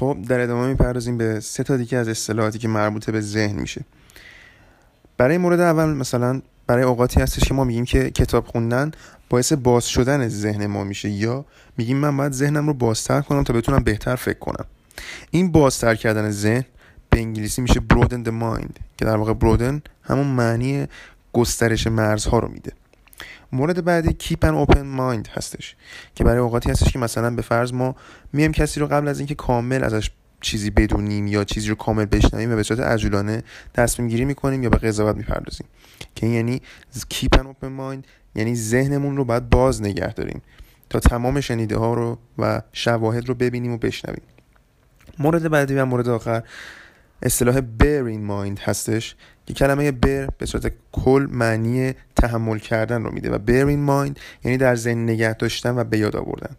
خب در ادامه می‌پردازیم به سه تا دیگه از اصطلاحاتی که مربوط به ذهن میشه. برای مورد اول مثلا برای اوقاتی هستش که ما میگیم که کتاب خوندن باعث باز شدن ذهن ما میشه یا میگیم من باید ذهنم رو بازتر کنم تا بتونم بهتر فکر کنم. این بازتر کردن ذهن به انگلیسی میشه broaden the mind که در واقع broaden همون معنی گسترش مرزها رو میده. مورد بعدی keep an open mind هستش که برای اوقاتی هستش که مثلا به فرض ما میم کسی رو قبل از اینکه کامل ازش چیزی بدونیم یا چیزی رو کامل بشنویم و به صورت عجولانه تصمیم گیری می‌کنیم یا به قضاوت می‌پردازیم. که این یعنی keep an open mind یعنی ذهنمون رو باید باز نگه داریم تا تمام شنیده ها رو و شواهد رو ببینیم و بشنویم. مورد بعدی و مورد آخر اصطلاح bear in mind هستش که کلمه bear به صورت کل معنی تحمل کردن رو میده و bear in mind یعنی در ذهن نگه داشتن و به یاد آوردن.